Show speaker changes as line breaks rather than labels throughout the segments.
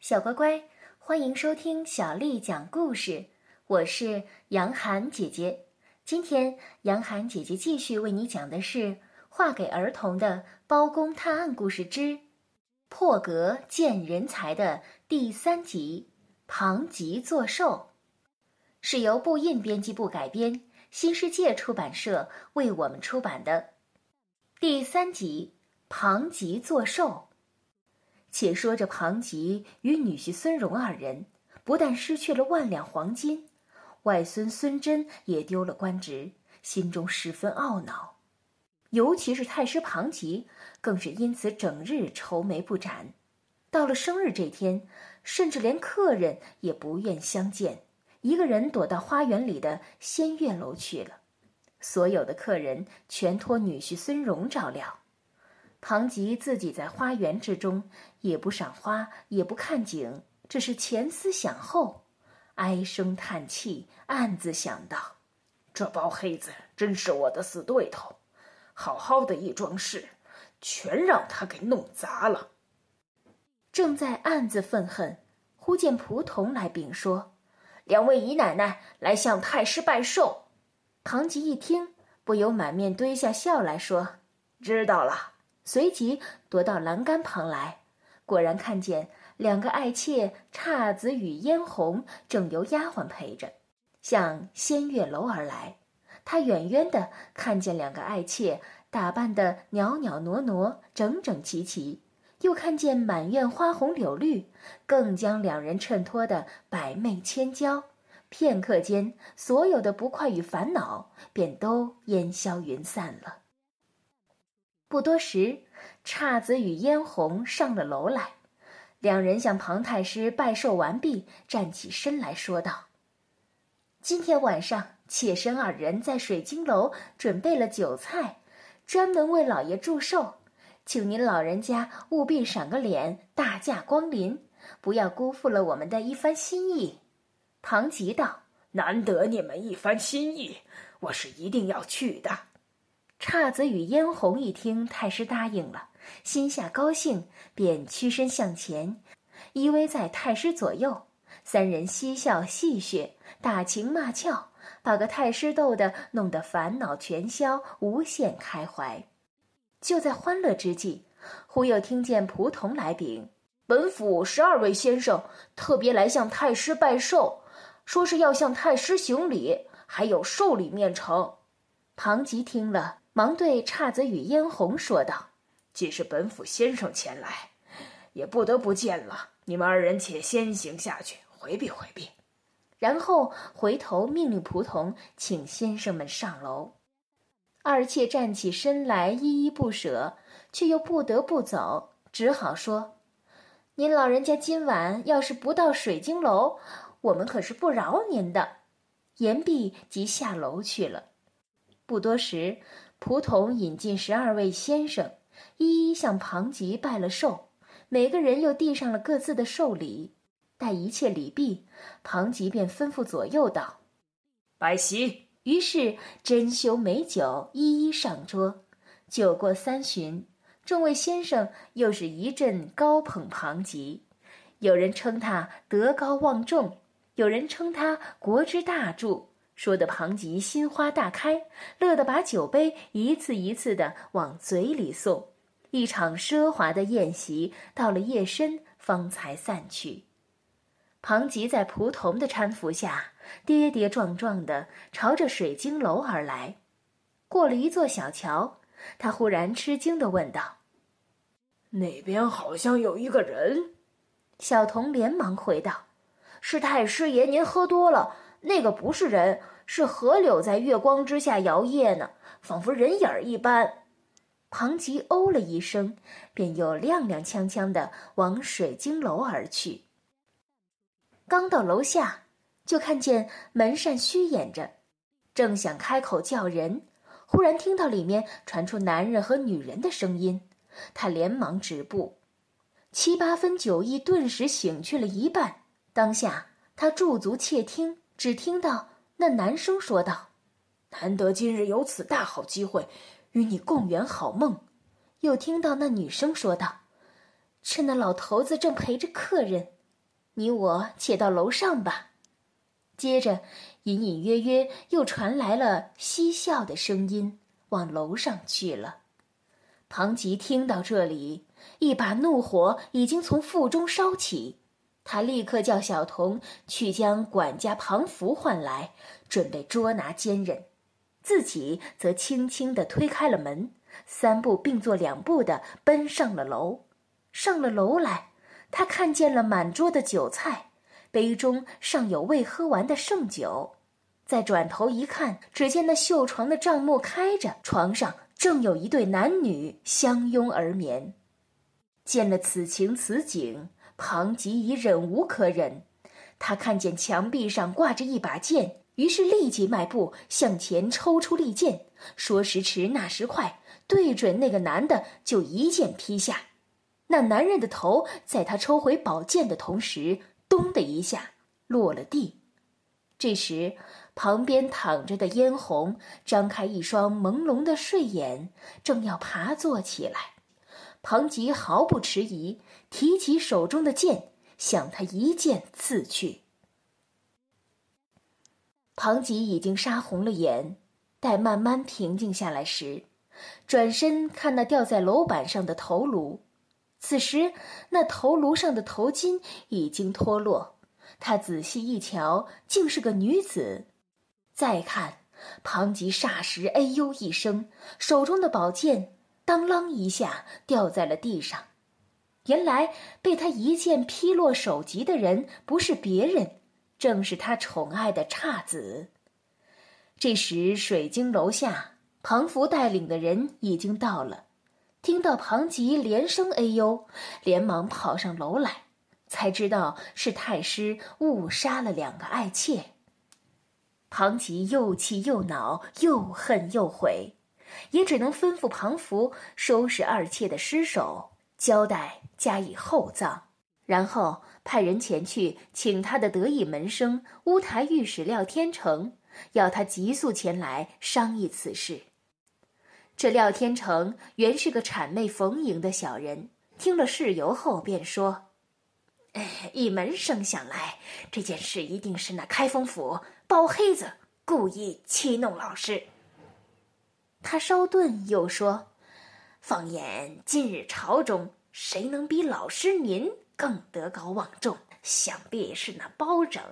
小乖乖，欢迎收听小丽讲故事。我是杨涵姐姐。今天，杨涵姐姐继续为你讲的是《画给儿童的包公探案故事之破格见人才》的第三集《庞吉作寿》，是由布印编辑部改编，新世界出版社为我们出版的第三集《庞吉作寿》。且说这庞吉与女婿孙荣二人，不但失去了万两黄金，外孙孙真也丢了官职，心中十分懊恼。尤其是太师庞吉，更是因此整日愁眉不展。到了生日这天，甚至连客人也不愿相见，一个人躲到花园里的仙月楼去了。所有的客人全托女婿孙荣照料。庞吉自己在花园之中，也不赏花，也不看景，只是前思想后，唉声叹气，暗自想到：
这包黑子真是我的死对头，好好的一桩事，全让他给弄砸了。
正在暗自愤恨，忽见仆童来禀说：“两位姨奶奶来向太师拜寿。”庞吉一听，不由满面堆下笑来说：“
知道了。”
随即踱到栏杆旁来，果然看见两个爱妾姹紫与嫣红正由丫鬟陪着，向仙月楼而来。他远远的看见两个爱妾打扮的袅袅娜娜、整整齐齐，又看见满院花红柳绿，更将两人衬托的百媚千娇。片刻间，所有的不快与烦恼便都烟消云散了。不多时，姹紫与嫣红上了楼来，两人向庞太师拜寿完毕，站起身来说道：“今天晚上，妾身二人在水晶楼准备了酒菜，专门为老爷祝寿，请您老人家务必赏个脸，大驾光临，不要辜负了我们的一番心意。”庞吉道：“
难得你们一番心意，我是一定要去的。”
姹紫与嫣红一听太师答应了，心下高兴，便屈身向前，依偎在太师左右。三人嬉笑戏谑，打情骂俏，把个太师逗得弄得烦恼全消，无限开怀。就在欢乐之际，忽又听见仆童来禀：本府十二位先生特别来向太师拜寿，说是要向太师行礼，还有寿礼面呈。庞吉听了。忙对姹紫与嫣红说道：“
既是本府先生前来，也不得不见了。你们二人且先行下去，回避回避。”
然后回头命令仆童请先生们上楼。二妾站起身来，依依不舍，却又不得不走，只好说：“您老人家今晚要是不到水晶楼，我们可是不饶您的。”言毕，即下楼去了。不多时。仆童引进十二位先生，一一向庞吉拜了寿，每个人又递上了各自的寿礼。待一切礼毕，庞吉便吩咐左右道：“
摆席。”
于是珍馐美酒一一上桌。酒过三巡，众位先生又是一阵高捧庞吉，有人称他德高望重，有人称他国之大著。说的庞吉心花大开，乐得把酒杯一次一次的往嘴里送。一场奢华的宴席到了夜深方才散去。庞吉在仆童的搀扶下，跌跌撞撞的朝着水晶楼而来。过了一座小桥，他忽然吃惊的问道：“
那边好像有一个人。”
小童连忙回道：“是太师爷，您喝多了。”那个不是人，是河柳在月光之下摇曳呢，仿佛人影儿一般。庞吉哦了一声，便又踉踉跄跄的往水晶楼而去。刚到楼下，就看见门扇虚掩着，正想开口叫人，忽然听到里面传出男人和女人的声音，他连忙止步，七八分酒意顿时醒去了一半。当下他驻足窃听。只听到那男生说道：“
难得今日有此大好机会，与你共圆好梦。”
又听到那女生说道：“趁那老头子正陪着客人，你我且到楼上吧。”接着，隐隐约约又传来了嬉笑的声音，往楼上去了。庞吉听到这里，一把怒火已经从腹中烧起，他立刻叫小童去将管家庞福唤来，准备捉拿奸人，自己则轻轻地推开了门，三步并作两步地奔上了楼。上了楼来，他看见了满桌的酒菜，杯中尚有未喝完的剩酒。再转头一看，只见那绣床的帐幕开着，床上。正有一对男女相拥而眠，见了此情此景，庞吉已忍无可忍。他看见墙壁上挂着一把剑，于是立即迈步向前抽出利剑，说时迟，那时快，对准那个男的就一剑劈下。那男人的头在他抽回宝剑的同时，咚的一下落了地。这时。旁边躺着的嫣红张开一双朦胧的睡眼，正要爬坐起来。庞吉毫不迟疑，提起手中的剑，向他一剑刺去。庞吉已经杀红了眼，待慢慢平静下来时，转身看那吊在楼板上的头颅。此时，那头颅上的头巾已经脱落，他仔细一瞧，竟是个女子。再看，庞吉霎时哎呦一声，手中的宝剑当啷一下掉在了地上。原来被他一剑劈落首级的人不是别人，正是他宠爱的姹子。这时水晶楼下，庞福带领的人已经到了，听到庞吉连声哎呦，连忙跑上楼来，才知道是太师误杀了两个爱妾。庞吉又气又恼，又恨又悔，也只能吩咐庞福收拾二妾的尸首，交代加以厚葬，然后派人前去请他的得意门生乌台御史廖天成，要他急速前来商议此事。这廖天成原是个谄媚逢迎的小人，听了事由后便说：“哎，一门生想来，这件事一定是那开封府。”包黑子故意欺弄老师。他稍顿，又说：“放眼今日朝中，谁能比老师您更德高望重？想必是那包拯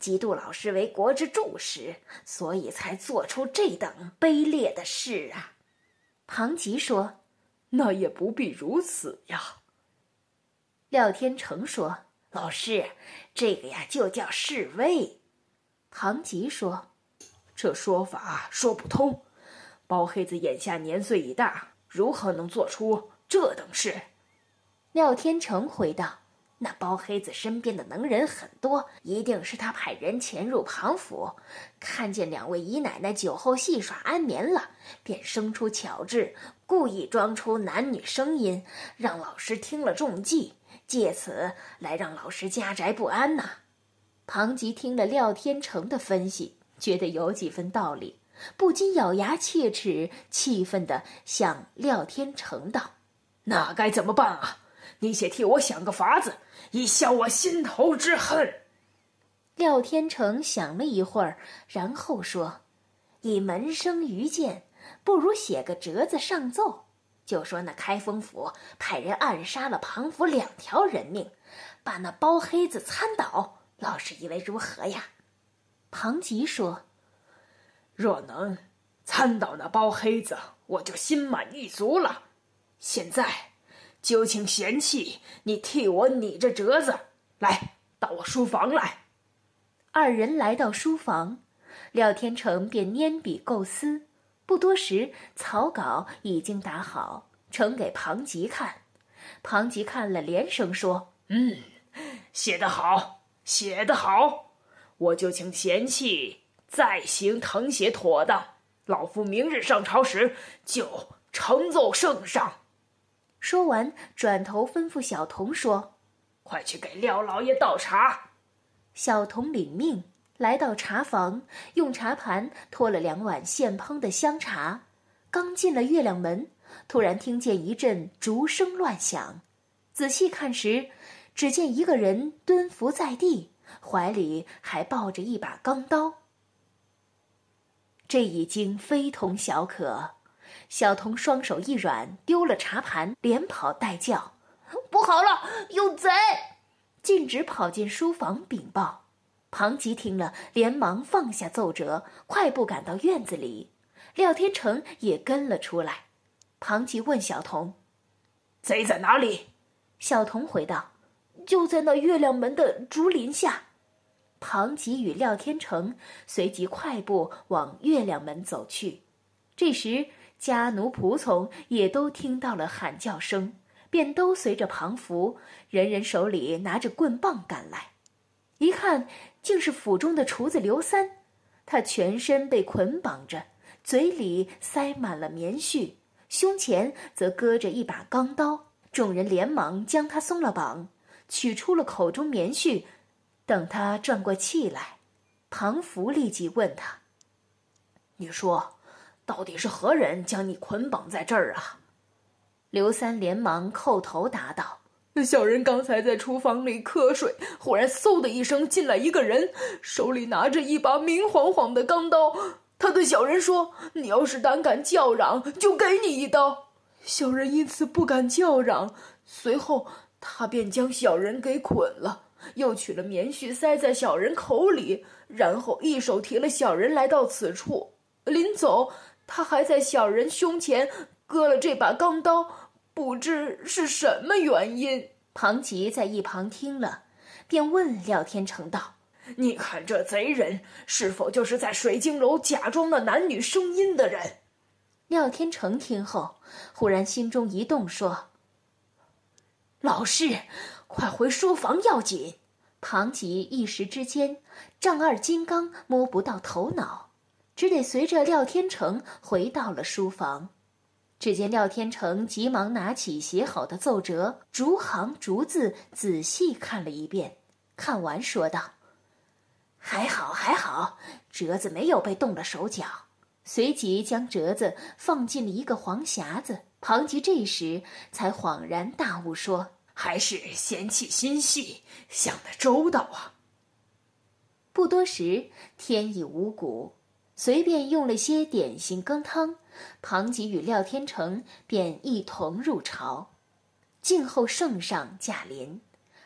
嫉妒老师为国之柱石，所以才做出这等卑劣的事啊。”庞吉说：“
那也不必如此呀。”
廖天成说：“老师，这个呀，就叫示威。”庞吉说：“
这说法说不通。包黑子眼下年岁已大，如何能做出这等事？”
廖天成回道：“那包黑子身边的能人很多，一定是他派人潜入庞府，看见两位姨奶奶酒后戏耍安眠了，便生出巧智，故意装出男女声音，让老师听了中计，借此来让老师家宅不安呐。”庞吉听了廖天成的分析，觉得有几分道理，不禁咬牙切齿，气愤地向廖天成道：“
那该怎么办啊？你且替我想个法子，以消我心头之恨。”
廖天成想了一会儿，然后说：“以门生愚见，不如写个折子上奏，就说那开封府派人暗杀了庞府两条人命，把那包黑子参倒。”老师以为如何呀？庞吉说：“
若能参倒那包黑子，我就心满意足了。现在就请贤妻你替我拟着折子来到我书房来。”
二人来到书房，廖天成便拈笔构思。不多时，草稿已经打好，呈给庞吉看。庞吉看了，连声说：“
嗯，写得好。”写得好，我就请贤妻再行誊写妥当。老夫明日上朝时就呈奏圣上。
说完，转头吩咐小童说：“
快去给廖老爷倒茶。”
小童领命，来到茶房，用茶盘托了两碗现烹的香茶。刚进了月亮门，突然听见一阵竹声乱响，仔细看时。只见一个人蹲伏在地，怀里还抱着一把钢刀。这已经非同小可。小童双手一软，丢了茶盘，连跑带叫：“
不好了，有贼！”
径直跑进书房禀报。庞吉听了，连忙放下奏折，快步赶到院子里。廖天成也跟了出来。庞吉问小童：“
贼在哪里？”
小童回道：“
就在那月亮门的竹林下。”
庞吉与廖天成随即快步往月亮门走去。这时，家奴仆从也都听到了喊叫声，便都随着庞福，人人手里拿着棍棒赶来。一看，竟是府中的厨子刘三，他全身被捆绑着，嘴里塞满了棉絮，胸前则搁着一把钢刀。众人连忙将他松了绑，取出了口中棉絮。等他转过气来，庞福立即问他：“
你说，到底是何人将你捆绑在这儿啊？”
刘三连忙叩头答道。
小人刚才在厨房里瞌睡，忽然嗖的一声进来一个人，手里拿着一把明晃晃的钢刀。他对小人说：“你要是胆敢叫嚷，就给你一刀。”小人因此不敢叫嚷。随后他便将小人给捆了，又取了棉絮塞在小人口里，然后一手提了小人来到此处。临走，他还在小人胸前割了这把钢刀。不知是什么原因，
庞吉在一旁听了，便问廖天成道：“
你看这贼人是否就是在水晶楼假装那男女声音的人？”
廖天成听后，忽然心中一动，说：“
老师，快回书房要紧。”
庞吉一时之间丈二金刚摸不到头脑，只得随着廖天成回到了书房。只见廖天成急忙拿起写好的奏折，逐行逐字仔细看了一遍，看完说道：“
还好，还好，折子没有被动了手脚。”
随即将折子放进了一个黄匣子。庞吉这时才恍然大悟，说：“
还是嫌弃心细，想得周到啊！”
不多时，天已五谷，随便用了些点心羹汤。庞吉与廖天成便一同入朝，静候圣上驾临，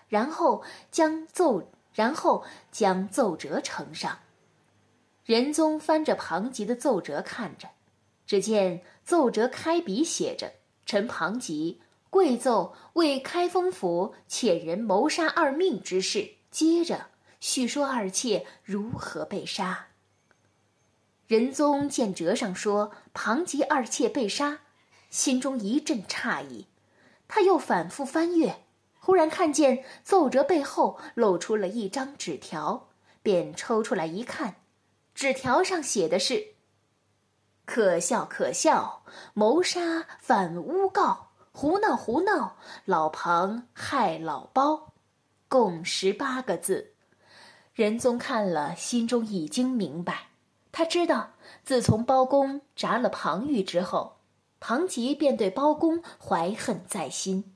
然后将奏然后将奏折呈上。仁宗翻着庞吉的奏折看着，只见奏折开笔写着：“臣庞吉跪奏为开封府遣人谋杀二命之事。”接着叙说二妾如何被杀。仁宗见折上说庞吉二妾被杀，心中一阵诧异。他又反复翻阅，忽然看见奏折背后露出了一张纸条，便抽出来一看，纸条上写的是：“可笑可笑，谋杀反诬告，胡闹胡闹，老庞害老包，共十八个字。”仁宗看了，心中已经明白。他知道，自从包公铡了庞玉之后，庞吉便对包公怀恨在心，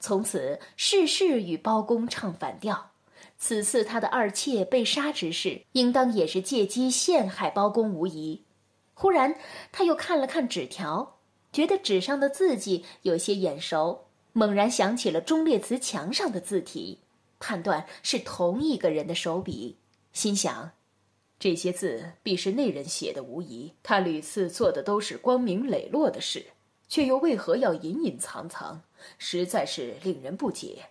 从此事事与包公唱反调。此次他的二妾被杀之事，应当也是借机陷害包公无疑。忽然，他又看了看纸条，觉得纸上的字迹有些眼熟，猛然想起了忠烈祠墙上的字体，判断是同一个人的手笔，心想。这些字必是那人写的无疑。他屡次做的都是光明磊落的事，却又为何要隐隐藏藏？实在是令人不解。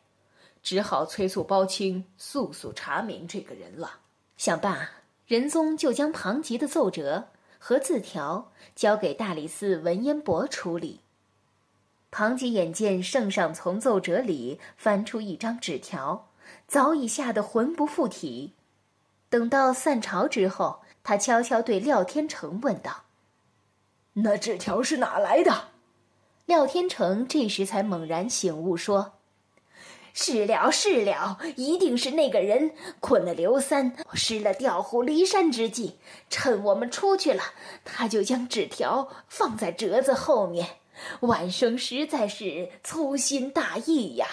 只好催促包青速速查明这个人了。想罢，仁宗就将庞吉的奏折和字条交给大理寺文彦博处理。庞吉眼见圣上从奏折里翻出一张纸条，早已吓得魂不附体。等到散朝之后，他悄悄对廖天成问道：“
那纸条是哪来的？”
廖天成这时才猛然醒悟，说：“
是了，是了，一定是那个人困了刘三，失了调虎离山之计。趁我们出去了，他就将纸条放在折子后面。晚生实在是粗心大意呀。”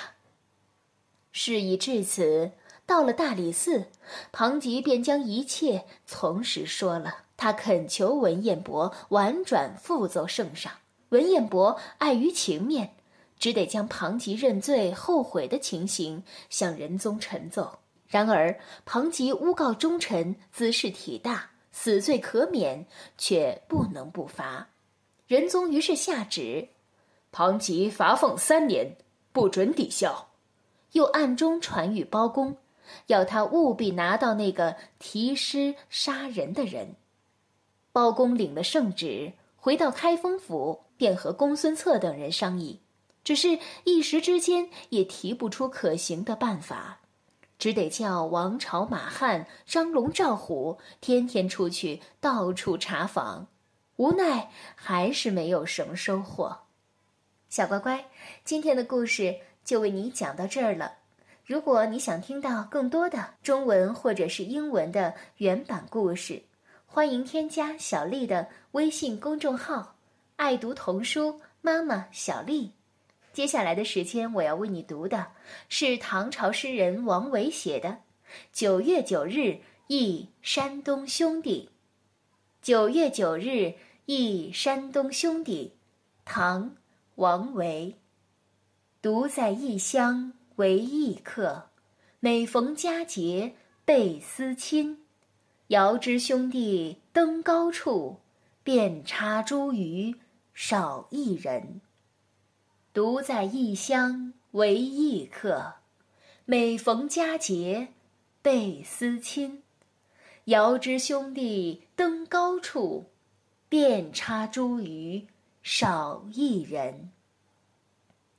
事已至此，到了大理寺，庞吉便将一切从实说了。他恳求文彦博婉转复奏圣上。文彦博碍于情面，只得将庞吉认罪后悔的情形向仁宗陈奏。然而庞吉诬告忠臣，姿事体大，死罪可免，却不能不罚。仁宗于是下旨，
庞吉罚俸三年，不准抵校。
又暗中传谕包公，要他务必拿到那个提诗杀人的人。包公领了圣旨，回到开封府，便和公孙策等人商议，只是一时之间也提不出可行的办法，只得叫王朝、马汉、张龙、赵虎天天出去到处查访，无奈还是没有什么收获。小乖乖，今天的故事。就为你讲到这儿了。如果你想听到更多的中文或者是英文的原版故事，欢迎添加小丽的微信公众号“爱读童书妈妈小丽”。接下来的时间，我要为你读的是唐朝诗人王维写的《九月九日忆山东兄弟》。九月九日忆山东兄弟，唐·王维。独在异乡为异客，每逢佳节倍思亲。遥知兄弟登高处，遍插茱萸少一人。独在异乡为异客，每逢佳节倍思亲。遥知兄弟登高处，遍插茱萸少一人。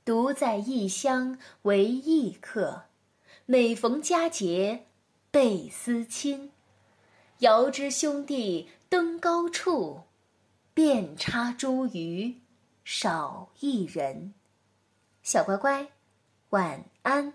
独在异乡为异客，每逢佳节倍思亲。遥知兄弟登高处，遍插茱萸少一人。小乖乖，晚安。